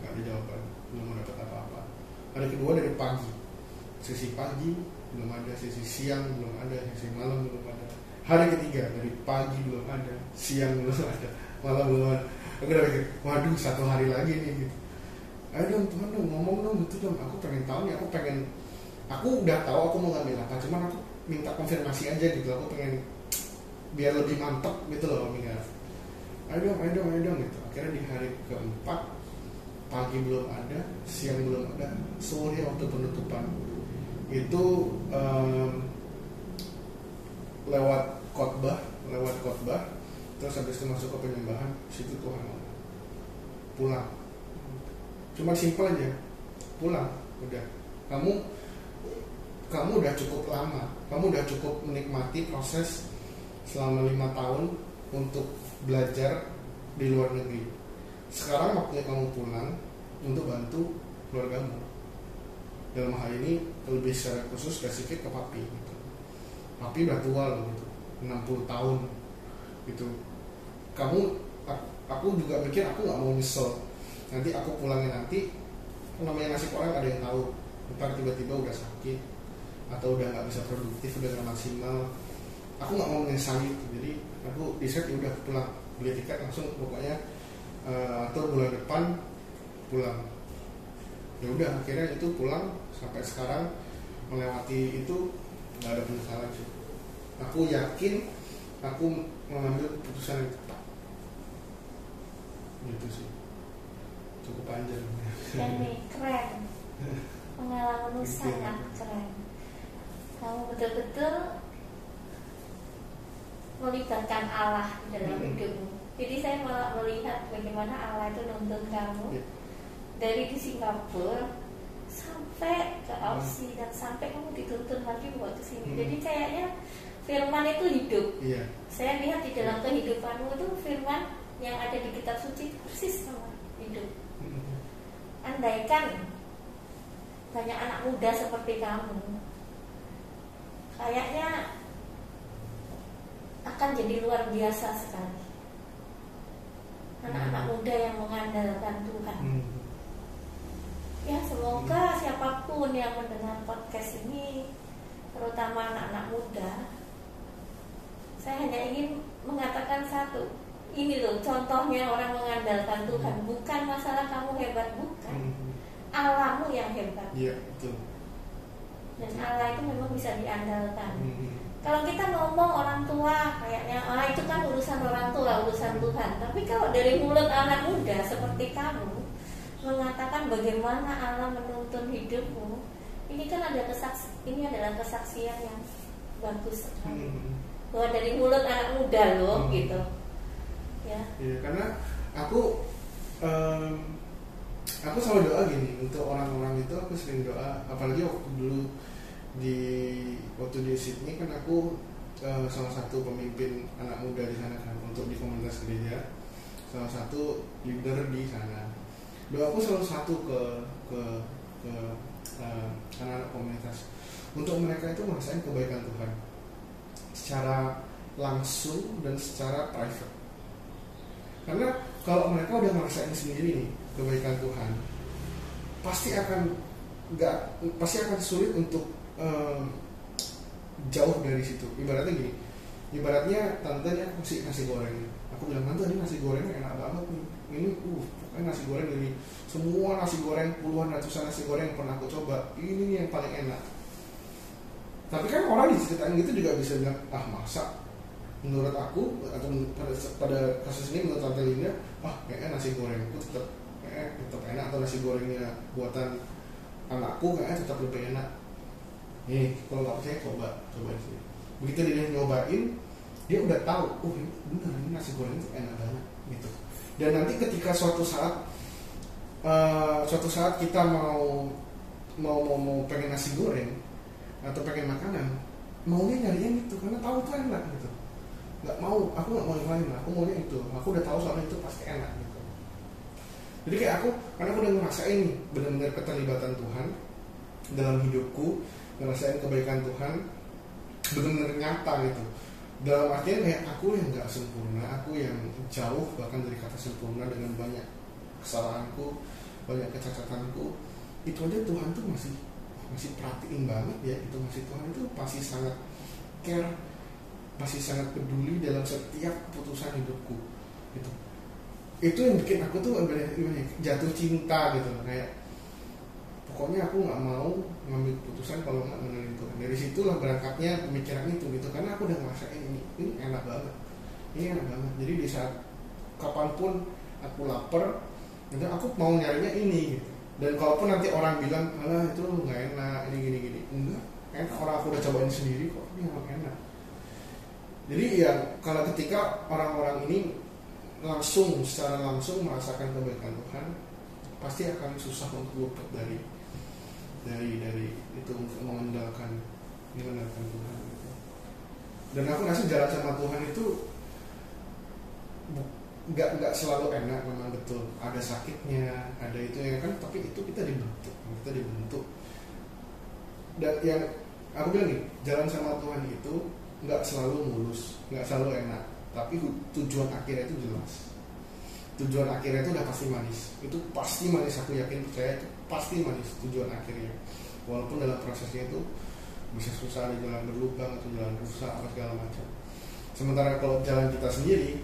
Nggak ada jawaban belum dapat apa-apa. Hari kedua dari pagi. Sesi pagi belum ada sesi siang belum ada sesi malam belum ada hari ketiga dari pagi belum ada siang belum ada malam belum ada. Aku udah mikir waduh satu hari lagi nih gitu. Ayo dong Tuhan dong ngomong dong gitu dong. Aku pengen tahu nih aku pengen aku udah tahu aku mau ngambil apa cuman aku minta konfirmasi aja gitu. Aku pengen biar lebih mantep gitu loh mikir ayo dong ayo dong ayo dong gitu. Akhirnya di hari keempat pagi belum ada siang belum ada sore waktu penutupan. Itu em, lewat khotbah lewat khotbah terus habis itu masuk ke penyembahan situ Tuhan pulang. Cuma simpel aja pulang udah. Kamu kamu udah cukup lama kamu udah cukup menikmati proses selama lima tahun untuk belajar di luar negeri. Sekarang waktunya kamu pulang untuk bantu keluargamu. Dalam hal ini lebih secara khusus spesifik ke papi gitu. papi udah tua loh gitu 60 tahun gitu. Kamu aku juga mikir aku nggak mau nyesel. Nanti aku pulangnya nanti namanya nasi koran ada yang tahu. Ntar tiba-tiba udah sakit atau udah nggak bisa produktif udah nggak maksimal. Aku nggak mau menyesali jadi aku decide ya udah pulang. Beli tiket langsung pokoknya uh, atau bulan depan pulang. Ya udah akhirnya itu pulang sampai sekarang melewati itu nggak ada penyesalan sih aku yakin aku mengambil keputusan yang tepat gitu sih cukup panjang ini keren pengalaman Gitu. sangat keren kamu betul-betul melibatkan Allah di dalam Hmm. hidupmu jadi saya malah melihat bagaimana Allah itu nuntun kamu Ya. dari di Singapura sampai ke Aussie dan sampai kamu dituntun lagi buat ke sini Hmm. jadi kayaknya firman itu hidup. Iya. Saya lihat di dalam kehidupanmu itu firman yang ada di kitab suci persis sama hidup. Andaikan banyak anak muda seperti kamu kayaknya akan jadi luar biasa sekali. Anak-anak Hmm. muda yang mengandalkan Tuhan. Hmm. ya semoga siapa pun yang mendengar podcast ini terutama anak-anak muda saya hanya ingin mengatakan satu. Ini loh contohnya orang mengandalkan Tuhan. Bukan masalah kamu hebat bukan. Hmm. Allahmu yang hebat. Iya betul. Dan Allah itu memang bisa diandalkan. Hmm. kalau kita ngomong orang tua kayaknya ah itu kan urusan orang tua urusan Tuhan. Tapi kalau dari mulut anak muda seperti kamu mengatakan bagaimana Allah menuntun hidupmu ini kan ada kesaks ini adalah kesaksian yang bagus sekali. Hmm. Bahwa dari mulut anak muda loh Hmm. gitu. Ya. Iya, karena aku em, aku selalu doa gini untuk orang-orang itu aku sering doa. Apalagi waktu dulu di waktu di Sydney kan aku eh, salah satu pemimpin anak muda di sana kan untuk di komunitas gereja. Salah satu leader di sana. Doaku selalu satu ke ke ke eh, anak-anak komunitas. Untuk mereka itu merasain kebaikan Tuhan secara langsung dan secara private. Karena kalau mereka udah ngerasain sendiri nih kebaikan Tuhan pasti akan nggak pasti akan sulit untuk em, jauh dari situ. Ibaratnya gini ibaratnya tante nih aku kasih nasi goreng. Aku bilang tante ini nasi gorengnya enak banget nih. Ini uh pokoknya nasi goreng dari semua nasi goreng puluhan ratusan nasi goreng yang pernah aku coba ini nih yang paling enak tapi kan orang diceritain gitu juga bisa bilang ah masa menurut aku atau pada, pada kasus ini menurut tante Linda ah kayaknya nasi gorengku tetap kayaknya tetap enak atau nasi gorengnya buatan anakku kayaknya tetap lebih enak. Nih kalau nggak percaya coba coba sih begitu dia nyobain dia udah tahu oh ini bener ini nasi goreng itu enak banget gitu. Dan nanti ketika suatu saat eh, suatu saat kita mau mau mau, mau pengen nasi goreng atau pengen makanan maunya nyari yang itu karena tahu itu enak gitu. Nggak mau aku nggak mau yang lain aku maunya itu. Aku udah tahu soalnya itu pasti enak gitu. Jadi kayak aku karena aku udah ngerasain benar-benar keterlibatan Tuhan dalam hidupku ngerasain kebaikan Tuhan benar-benar nyata gitu. Dalam artian kayak aku yang nggak sempurna aku yang jauh bahkan dari kata sempurna dengan banyak kesalahanku banyak kecacatanku itu aja Tuhan tuh masih masih perhatiin banget ya itu masih Tuhan itu pasti sangat care masih sangat peduli dalam setiap keputusan hidupku gitu. Itu yang bikin aku tuh gimana ya, jatuh cinta gitu kayak pokoknya aku nggak mau ngambil keputusan kalau nggak mengenai Tuhan. Dari situlah berangkatnya pemikiran itu gitu karena aku udah ngerasain ini ini enak banget ini enak banget. Jadi di saat kapan pun aku lapar itu aku mau nyarinya ini gitu dan kalaupun nanti orang bilang alah itu nggak enak ini gini gini. Enggak enak. Orang aku udah cobain sendiri kok ini emang enak. Jadi ya kalau ketika orang-orang ini langsung secara langsung merasakan kebaikan Tuhan pasti akan susah untuk luput dari dari dari itu untuk mengandalkan mengandalkan Tuhan gitu. dan aku rasa jalan sama Tuhan itu nggak nggak selalu enak memang betul. Ada sakitnya ada itu ya kan tapi itu kita dibentuk kita dibentuk. Dan yang aku bilang nih jalan sama Tuhan itu nggak selalu mulus nggak selalu enak. Tapi tujuan akhirnya itu jelas. Tujuan akhirnya itu udah pasti manis. Itu pasti manis aku yakin percaya itu pasti manis tujuan akhirnya. Walaupun dalam prosesnya itu bisa susah ada jalan berlubang atau jalan rusak apa segala macam. Sementara kalau jalan kita sendiri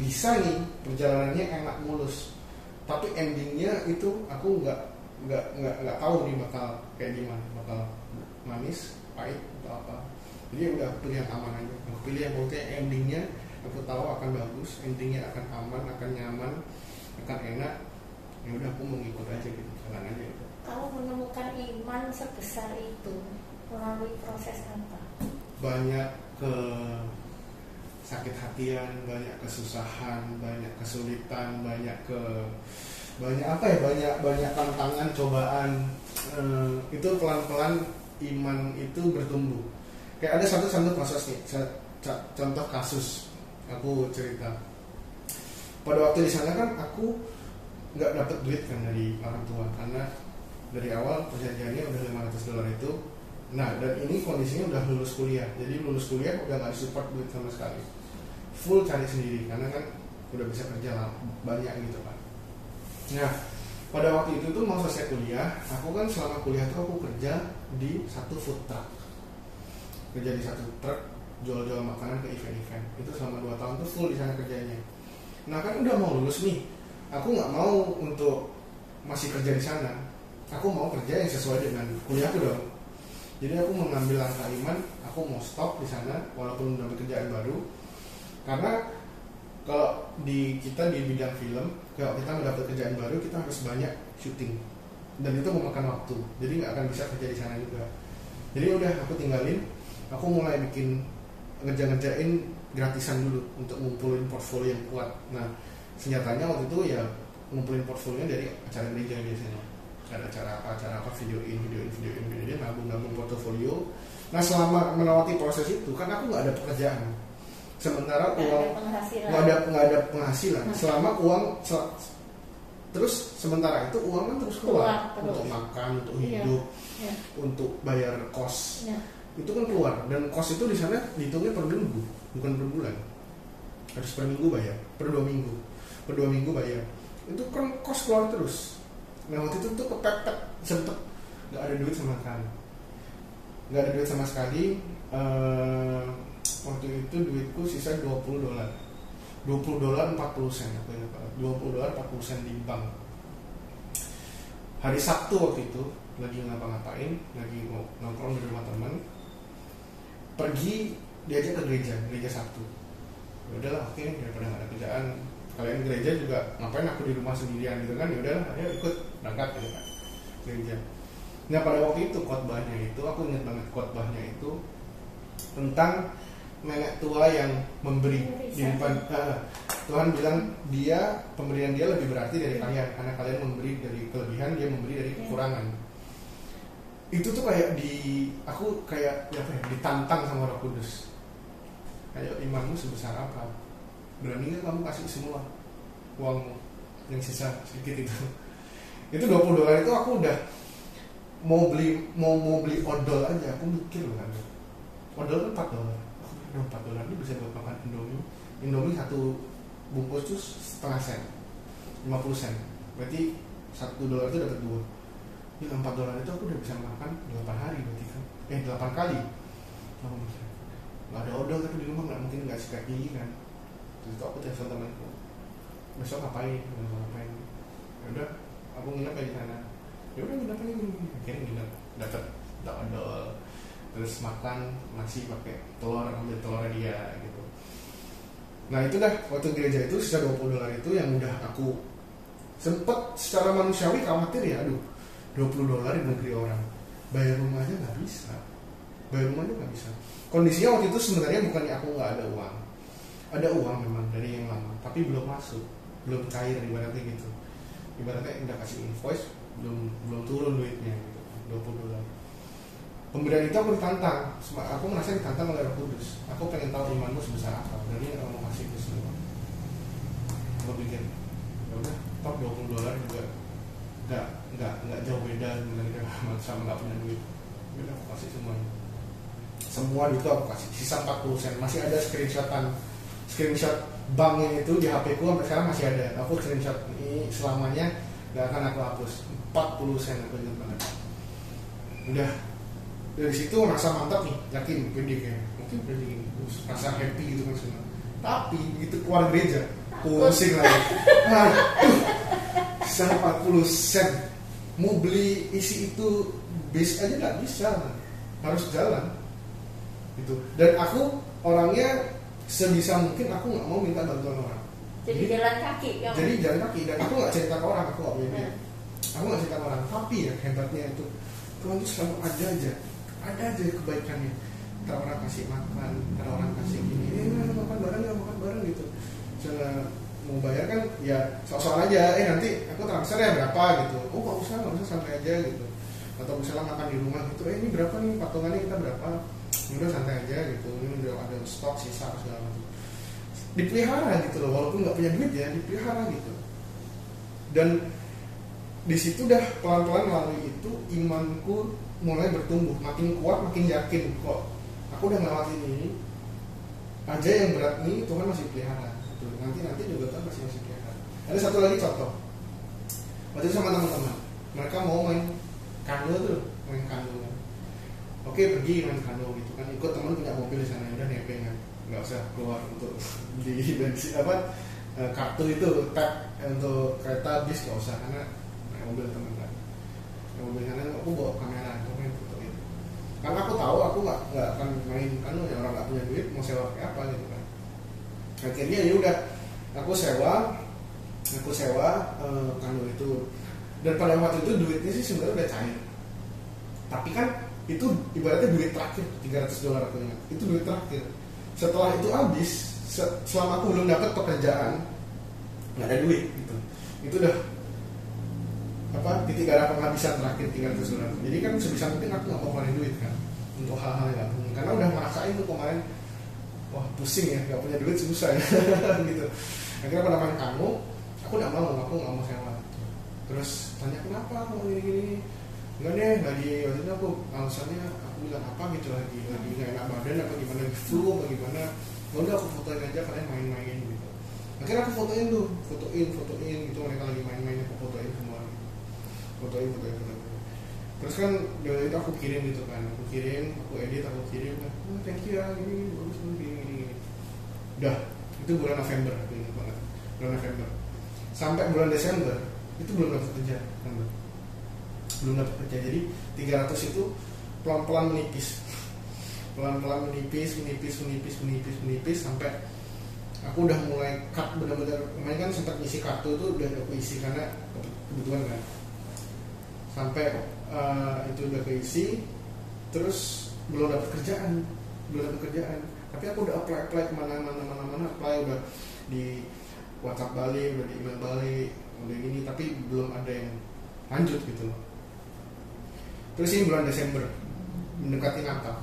bisa nih perjalanannya enak mulus. Tapi endingnya itu aku nggak nggak nggak nggak tahu nih bakal kayak gimana. Bakal manis pahit atau apa. Jadi udah aku pilih yang aman aja. Aku pilih yang pokoknya endingnya aku tahu akan bagus endingnya akan aman akan nyaman akan enak. Ya udah aku mau ngikut aja gitu jalan aja gitu. Kalau menemukan iman sebesar itu melalui proses apa? banyak ke sakit hatian, banyak kesusahan, banyak kesulitan, banyak ke banyak apa ya banyak banyak tantangan cobaan. Eh, itu pelan pelan iman itu bertumbuh. Kayak ada satu satu proses nih. Contoh kasus aku cerita. Pada waktu di sana kan aku nggak dapet duit kan dari orang tua karena dari awal perjanjiannya udah 500 dolar itu. Nah, dan ini kondisinya udah lulus kuliah. Jadi lulus kuliah udah nggak support duit sama sekali. Full cari sendiri karena kan udah bisa kerja lama, banyak gitu kan. Nah, pada waktu itu tuh mau selesai kuliah, aku kan selama kuliah tuh aku kerja di satu food truck. Kerja di satu truk jual-jual makanan ke event-event. Itu selama 2 tahun tuh full di sana kerjanya. Nah, kan udah mau lulus nih. Aku nggak mau untuk masih kerja di sana. Aku mau kerja yang sesuai dengan kuliahku dong jadi aku mengambil langkah iman aku mau stop di sana walaupun udah pekerjaan baru karena kalau di kita di bidang film kalau kita mendapat kerjaan baru kita harus banyak syuting. Dan itu memakan waktu. Jadi nggak akan bisa kerja di sana juga. Jadi udah aku tinggalin. Aku mulai bikin ngerja-ngerjain gratisan dulu untuk ngumpulin portfolio yang kuat. Nah senjatanya waktu itu ya ngumpulin portfolionya dari acara gereja biasanya. Ada acara apa acara apa videoin videoin videoin videoin nabung nabung portofolio nah selama melewati proses itu kan aku nggak ada pekerjaan sementara Nggak uang nggak ada nggak ada penghasilan Hmm. selama uang sel- terus sementara itu uang kan terus keluar Keluar terus. untuk makan untuk Iya. hidup Ya. untuk bayar kos Ya. itu kan keluar dan kos itu di sana dihitungnya per minggu bukan per bulan harus per minggu bayar per dua minggu per dua minggu bayar itu kan kos keluar terus nah waktu itu tuh kepepet sempet nggak ada duit sama sekali nggak ada duit sama sekali Eh, waktu itu duitku sisa 20 dolar. 20 dolar 40 sen aku ingat banget 20 dolar 40 sen di bank. Hari Sabtu waktu itu lagi ngapa-ngapain lagi mau nongkrong di rumah teman pergi diajak ke gereja gereja Sabtu. Ya udahlah oke daripada nggak ada kerjaan. Kalian gereja juga ngapain aku di rumah sendirian gitu kan? Ya udahlah ayo ikut berangkat gitu kan gereja. Nah pada waktu itu khotbahnya itu aku ingat banget khotbahnya itu tentang nenek tua yang memberi. Di depan Ah, Tuhan bilang dia pemberian dia lebih berarti dari kalian. Karena kalian memberi dari kelebihan dia memberi dari Ya. kekurangan. Itu tuh kayak di aku kayak ya apa ya ditantang sama Roh Kudus. Ayo imanmu sebesar apa? Berani nggak kamu kasih semua uangmu? Yang sisa sedikit itu. Itu 20 dolar itu aku udah mau beli mau mau beli odol aja. Aku mikir loh kan kan 4 dolar "Aduh, 4 dolar ini bisa buat makan indomie. Indomie satu bungkus tuh setengah sen. 50 sen. Berarti satu dolar itu dapat dua. Ini 4 dolar itu aku udah bisa makan 8 hari berarti kan. Eh 8 kali. Mikir nggak ada odol tapi di rumah nggak mungkin nggak sikat gigi kan. Terus itu aku telepon temanku besok ngapain? Besok ngapain ya udah aku nginep aja di sana. Ya udah nginep aja gini akhirnya nginep. Dapat dapat odol terus makan nasi pakai telur ambil telurnya dia gitu. Nah itu dah waktu gereja itu sisa 20 dolar itu yang udah aku sempet secara manusiawi khawatir ya aduh 20 dolar di negeri orang. Bayar rumahnya nggak bisa. Bayar rumahnya nggak bisa. Kondisinya waktu itu sebenarnya bukannya aku nggak ada uang. Ada uang memang dari yang lama tapi belum masuk. Belum cair ibaratnya gitu. Ibaratnya udah kasih invoice belum belum turun duitnya gitu. 20 dolar pemberian itu aku ditantang. Aku merasa ditantang oleh Roh Kudus. Aku pengen tahu imanmu sebesar apa. Berarti nggak mau kasih ke semua aku pikir ya udah top 20 dolar juga nggak nggak nggak jauh beda sebenarnya sama nggak punya duit. Ya udah aku kasih semuanya. Semua itu aku kasih. Sisa 40 sen. Masih ada screenshotan screenshot banknya itu di HP ku sampai sekarang masih ada. Aku screenshot ini selamanya nggak akan aku hapus. 40 sen aku ingat banget udah dari situ rasa mantap nih yakin pede kayak mungkin pede terus rasa happy gitu kan semua. Tapi begitu keluar gereja pusing lagi. Aduh sisa 40 sen. Mau beli isi itu bis aja nggak bisa harus jalan. Gitu. Dan aku orangnya sebisa mungkin aku nggak mau minta bantuan orang. Jadi jalan kaki kamu. jadi jalan kaki. Dan aku nggak cerita ke orang aku nggak punya duit Hmm. aku nggak cerita ke orang. Tapi ya hebatnya itu. Tuhan tuh selalu ada aja ada aja kebaikannya. Ntar orang kasih makan ntar orang kasih gini eh makan bareng ya makan bareng gitu. Misalnya mau bayar kan ya soal-soal aja eh nanti aku transfer ya berapa? gitu. Oh nggak usah nggak usah santai aja gitu. Atau misalnya makan di rumah gitu eh ini berapa nih? Patungannya kita berapa? "Ya udah santai aja gitu. Ini udah ada stok sisa segala macam. Dipelihara gitu loh walaupun nggak punya duit ya dipelihara gitu. Dan di situ dah pelan-pelan melalui itu imanku mulai bertumbuh makin kuat makin yakin kok aku udah ngelawatin ini aja yang berat ini Tuhan masih pelihara gitu. nanti nanti juga Tuhan masih masih pelihara. Ada satu lagi contoh. Waktu itu sama teman-teman mereka mau main kano tuh main kano kan oke pergi main kano gitu kan. Ikut teman punya mobil di sana ya udah nebeng kan. Nggak usah keluar untuk di bensin apa eh, kartu itu tap untuk kereta bis nggak usah karena naik mobil teman kan. Mobil sana aku bawa kamera aku main foto itu karena aku tahu aku nggak nggak akan main kano ya orang nggak punya duit mau sewa kayak apa gitu kan. Akhirnya ya udah aku sewa aku sewa eh, kano itu. Dan pada waktu itu duitnya sih sebenarnya udah cair. Tapi kan itu ibaratnya duit terakhir 300 dolar aku ingat. Itu duit terakhir. Setelah itu habis se- selama aku belum dapat pekerjaan nggak ada duit gitu. Itu udah apa titik darah penghabisan terakhir 300 dolar jadi kan sebisa mungkin aku nggak keluarin duit kan untuk hal-hal yang nggak penting karena udah ngerasain tuh kemarin wah pusing ya nggak punya duit susah ya gitu. Akhirnya pada main kamu aku nggak mau aku nggak mau sewa. Terus tanya kenapa mau gini gini enggak deh lagi waktu itu aku alasannya aku bilang apa gitu lagi lagi nggak enak badan apa gimana flu apa gimana. Ya udah aku fotoin aja kalian main-main gitu. Akhirnya aku fotoin tuh fotoin fotoin gitu mereka lagi main-main aku fotoin fotoin fotoin fotoin. Terus kan dari itu aku kirim gitu kan. Aku kirim aku edit aku kirim. Kan oh, thank you ya ini ini, bagus gini gini gini udah itu bulan November aku ingat banget. Bulan November. Sampai bulan Desember itu belum dapat kerja November. belum dapat kerja. Jadi 300 itu pelan-pelan menipis. Pelan-pelan menipis menipis menipis menipis menipis sampai aku udah mulai cut benar-benar kemarin kan sempat ngisi kartu itu udah aku isi karena kebutuhan kan sampai eh, itu udah keisi terus belum dapat kerjaan belum dapat kerjaan. Tapi aku udah apply apply ke mana mana mana mana apply udah di WhatsApp Bali udah di email Bali udah gini tapi belum ada yang lanjut gitu loh. Terus ini bulan Desember mendekati Natal.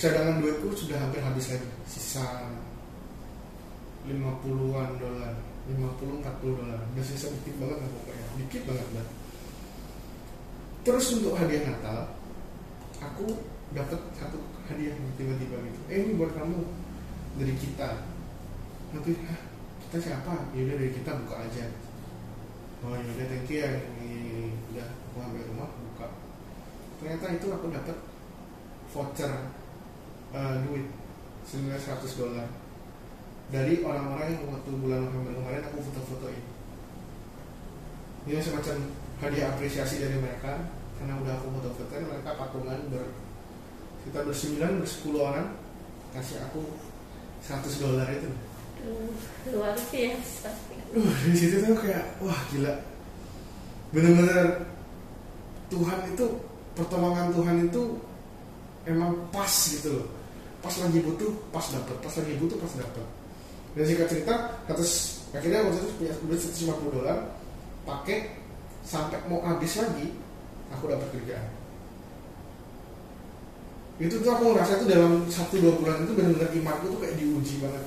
Cadangan duitku sudah hampir habis lagi sisa 50-an dolar 50 40 dolar. Udah sisa dikit banget lah pokoknya dikit banget lah terus untuk hadiah Natal aku dapat satu hadiah tiba-tiba gitu. Eh ini buat kamu dari kita. Nanti "Hah, kita siapa? Ya udah dari kita buka aja. Oh ya udah thank you ya ini udah aku sampai rumah buka. Ternyata itu aku dapat voucher eh, duit senilai 100 dolar. Dari orang-orang yang waktu bulan November kemarin aku foto-fotoin. Ini semacam hadiah apresiasi dari mereka karena udah aku foto-fotoin mereka patungan ber kita bersembilan bersepuluh orang kasih aku 100 dolar itu. Luar biasa. uh di situ tuh kayak wah gila. Bener-bener Tuhan itu pertolongan Tuhan itu emang pas gitu loh. Pas lagi butuh pas dapet. Pas lagi butuh pas dapet. Dan singkat cerita atas akhirnya waktu itu punya duit 150 dolar pakai sampai mau habis lagi aku dapat kerjaan. Itu tuh aku ngerasa tuh dalam satu dua bulan itu benar-benar imanku tuh kayak diuji banget.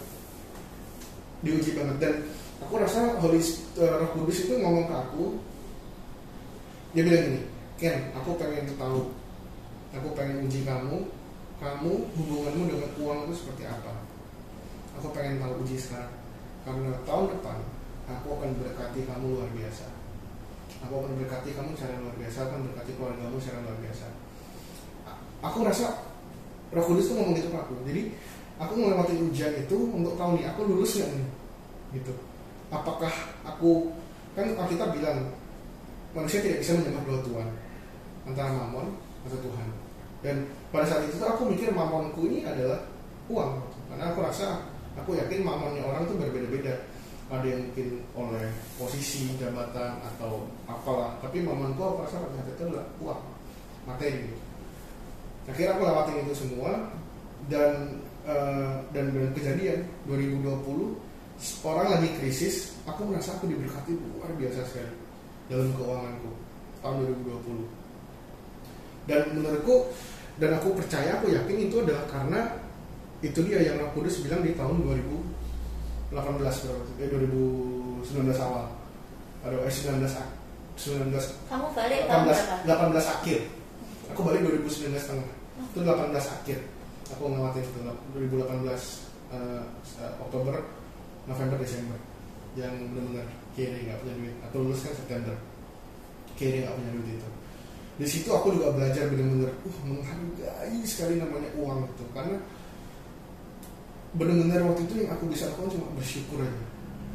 Diuji banget. Dan aku rasa Holy uh, Roh Kudus itu ngomong ke aku dia bilang gini Ken aku pengen tahu aku pengen uji kamu kamu hubunganmu dengan uang itu seperti apa? Aku pengen tahu uji sekarang. Karena tahun depan aku akan berkati kamu luar biasa aku akan berkati kamu secara luar biasa akan berkati keluargamu secara luar biasa. Aku rasa Roh Kudus tuh ngomong gitu ke aku. Jadi aku melewati ujian itu untuk tahu nih aku lulus nggak nih? Gitu. Apakah aku kan kita bilang manusia tidak bisa menyembah dua Tuhan antara mamon atau Tuhan. Dan pada saat itu aku mikir mamonku ini adalah uang. Karena aku rasa aku yakin mamonnya orang tuh berbeda-beda ada yang mungkin oleh posisi jabatan atau apalah. Tapi mamonku aku rasa pada saat itu adalah uang materi gitu. Akhirnya aku lewatin itu semua dan uh, dan dengan kejadian 2020 orang lagi krisis aku merasa aku diberkati luar biasa sekali dalam keuanganku tahun 2020 dan menurutku dan aku percaya aku yakin itu adalah karena itu dia yang Roh Kudus bilang di tahun 2018 eh 2019 awal. Atau eh 19 19 kamu balik tahun 18, 18 akhir. Aku balik 2019 tengah itu 18 akhir. Aku ngelewatin itu 2018 uh, Oktober November Desember. Yang benar-benar kiri nggak punya duit. Aku lulus kan September. Kiri nggak punya duit itu. Di situ aku juga belajar benar-benar uh menghargai sekali namanya uang itu karena benar-benar waktu itu yang aku bisa lakukan cuma bersyukur aja.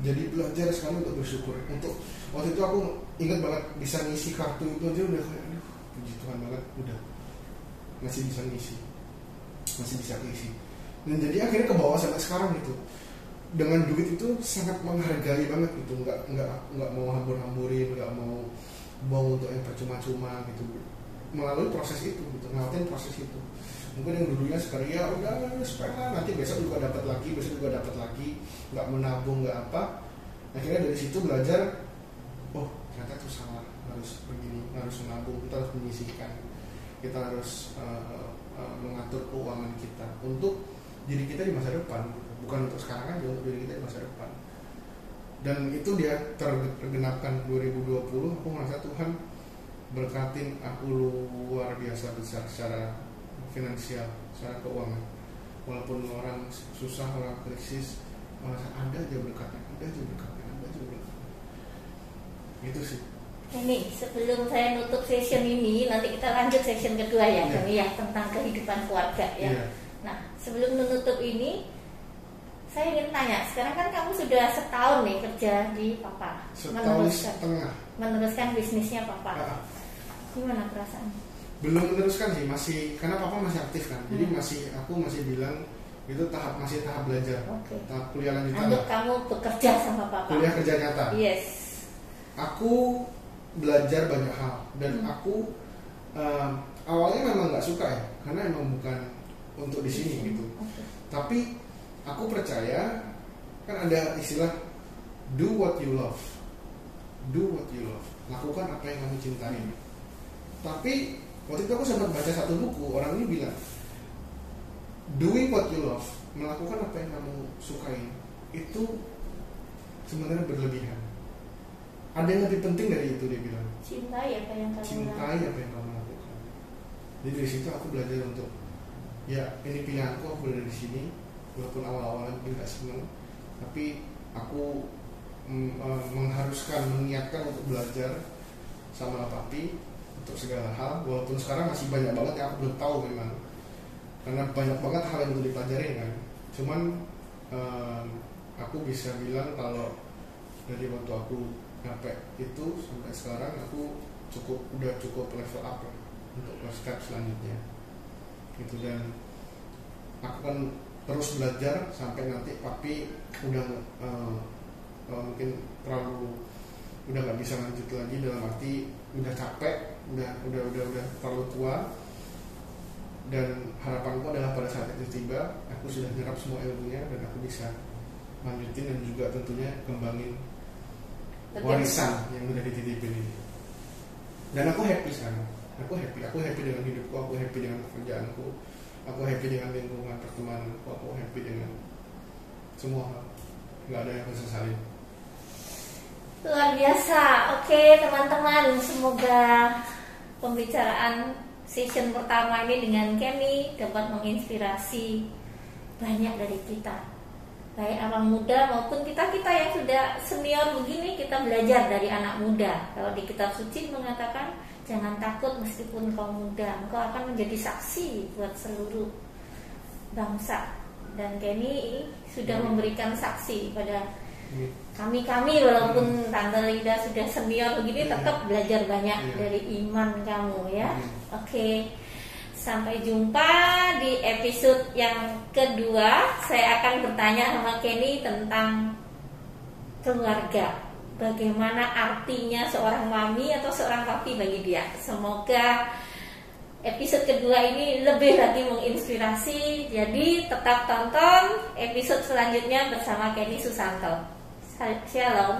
Jadi belajar sekali untuk bersyukur. Untuk waktu itu aku ingat banget bisa ngisi kartu itu aja udah kayak aduh puji Tuhan banget udah masih bisa ngisi. Masih bisa ngisi. Dan jadi akhirnya ke bawah sampai sekarang gitu. Dengan duit itu sangat menghargai banget gitu. Nggak nggak nggak mau hambur-hamburin nggak mau buang untuk yang percuma-cuma gitu. Melalui proses itu gitu ngelakuin proses itu mungkin yang dulunya sekarang ya udah supaya nanti besok juga dapat lagi besok juga dapat lagi. Nggak menabung nggak apa. Akhirnya dari situ belajar oh ternyata itu salah. Harus begini harus menabung. Kita harus menyisihkan. Kita harus uh, uh, mengatur keuangan kita untuk diri kita di masa depan. Bukan untuk sekarang aja untuk diri kita di masa depan. Dan itu dia tergenapkan 2020 aku merasa Tuhan berkatin aku luar biasa besar secara finansial secara keuangan. Walaupun orang susah orang krisis merasa ada aja berkatnya ada aja berkatnya ada aja berkatnya itu sih. Ini sebelum saya nutup session ini nanti kita lanjut session kedua ya yeah. ya tentang kehidupan keluarga ya. Yeah. nah sebelum menutup ini saya ingin tanya sekarang kan kamu sudah setahun nih kerja di papa. Setahun setengah. Meneruskan bisnisnya papa. Uh, gimana perasaan belum meneruskan sih masih karena papa masih aktif kan. Jadi Hmm. masih aku masih bilang itu tahap masih tahap belajar. Oke. Tahap kuliah lanjutan untuk kamu bekerja sama papa? Kuliah kerja nyata. Yes. Aku belajar banyak hal. Dan Hmm. aku um, awalnya memang nggak suka ya karena emang bukan untuk di sini gitu. Oke. tapi aku percaya kan ada istilah do what you love. Do what you love. Lakukan apa yang kamu cintai. Tapi waktu itu aku sempat baca satu buku orang ini bilang doing what you love melakukan apa yang kamu sukai itu sebenarnya berlebihan. Ada yang lebih penting dari itu dia bilang. Cintai apa yang kamu cintai apa yang kamu lakukan. Jadi dari situ aku belajar untuk ya ini pilihanku aku berada di sini. Walaupun awal-awalnya mungkin gak seneng tapi aku mm, eh, mengharuskan mengingatkan untuk belajar sama papi untuk segala hal walaupun sekarang masih banyak banget yang aku belum tahu memang. Karena banyak banget hal yang perlu dipelajari kan. Cuman em, aku bisa bilang kalau dari waktu aku nyampe itu sampai sekarang aku cukup udah cukup level up lah untuk step selanjutnya. Gitu dan aku kan terus belajar sampai nanti papi udah eh, mungkin terlalu udah nggak bisa lanjut lagi dalam arti udah capek udah udah udah udah terlalu tua. Dan harapanku adalah pada saat itu tiba aku sudah nyerap semua ilmunya dan aku bisa lanjutin dan juga tentunya kembangin warisan yang udah dititipin ini. Dan aku happy sekarang. Aku happy. Aku happy dengan hidupku aku happy dengan pekerjaanku aku happy dengan lingkungan pertemanan aku happy dengan semua hal. Nggak ada yang aku sesalin Luar biasa. Oke, teman-teman, semoga pembicaraan session pertama ini dengan Kenny dapat menginspirasi banyak dari kita. Baik anak muda maupun kita-kita yang sudah senior begini kita belajar dari anak muda. Kalau di kitab suci mengatakan jangan takut meskipun kau muda, engkau akan menjadi saksi buat seluruh bangsa. Dan Kenny sudah memberikan saksi pada Ini kami-kami walaupun Tante Linda sudah senior begini Iya. tetap belajar banyak Iya. dari iman kamu ya. Hmm. Oke. Sampai jumpa di episode yang kedua. Saya akan bertanya sama Kenny tentang keluarga. Bagaimana artinya seorang mami atau seorang papi bagi dia. Semoga episode kedua ini lebih lagi menginspirasi. Jadi tetap tonton episode selanjutnya bersama Kenny Susanto. 看天龙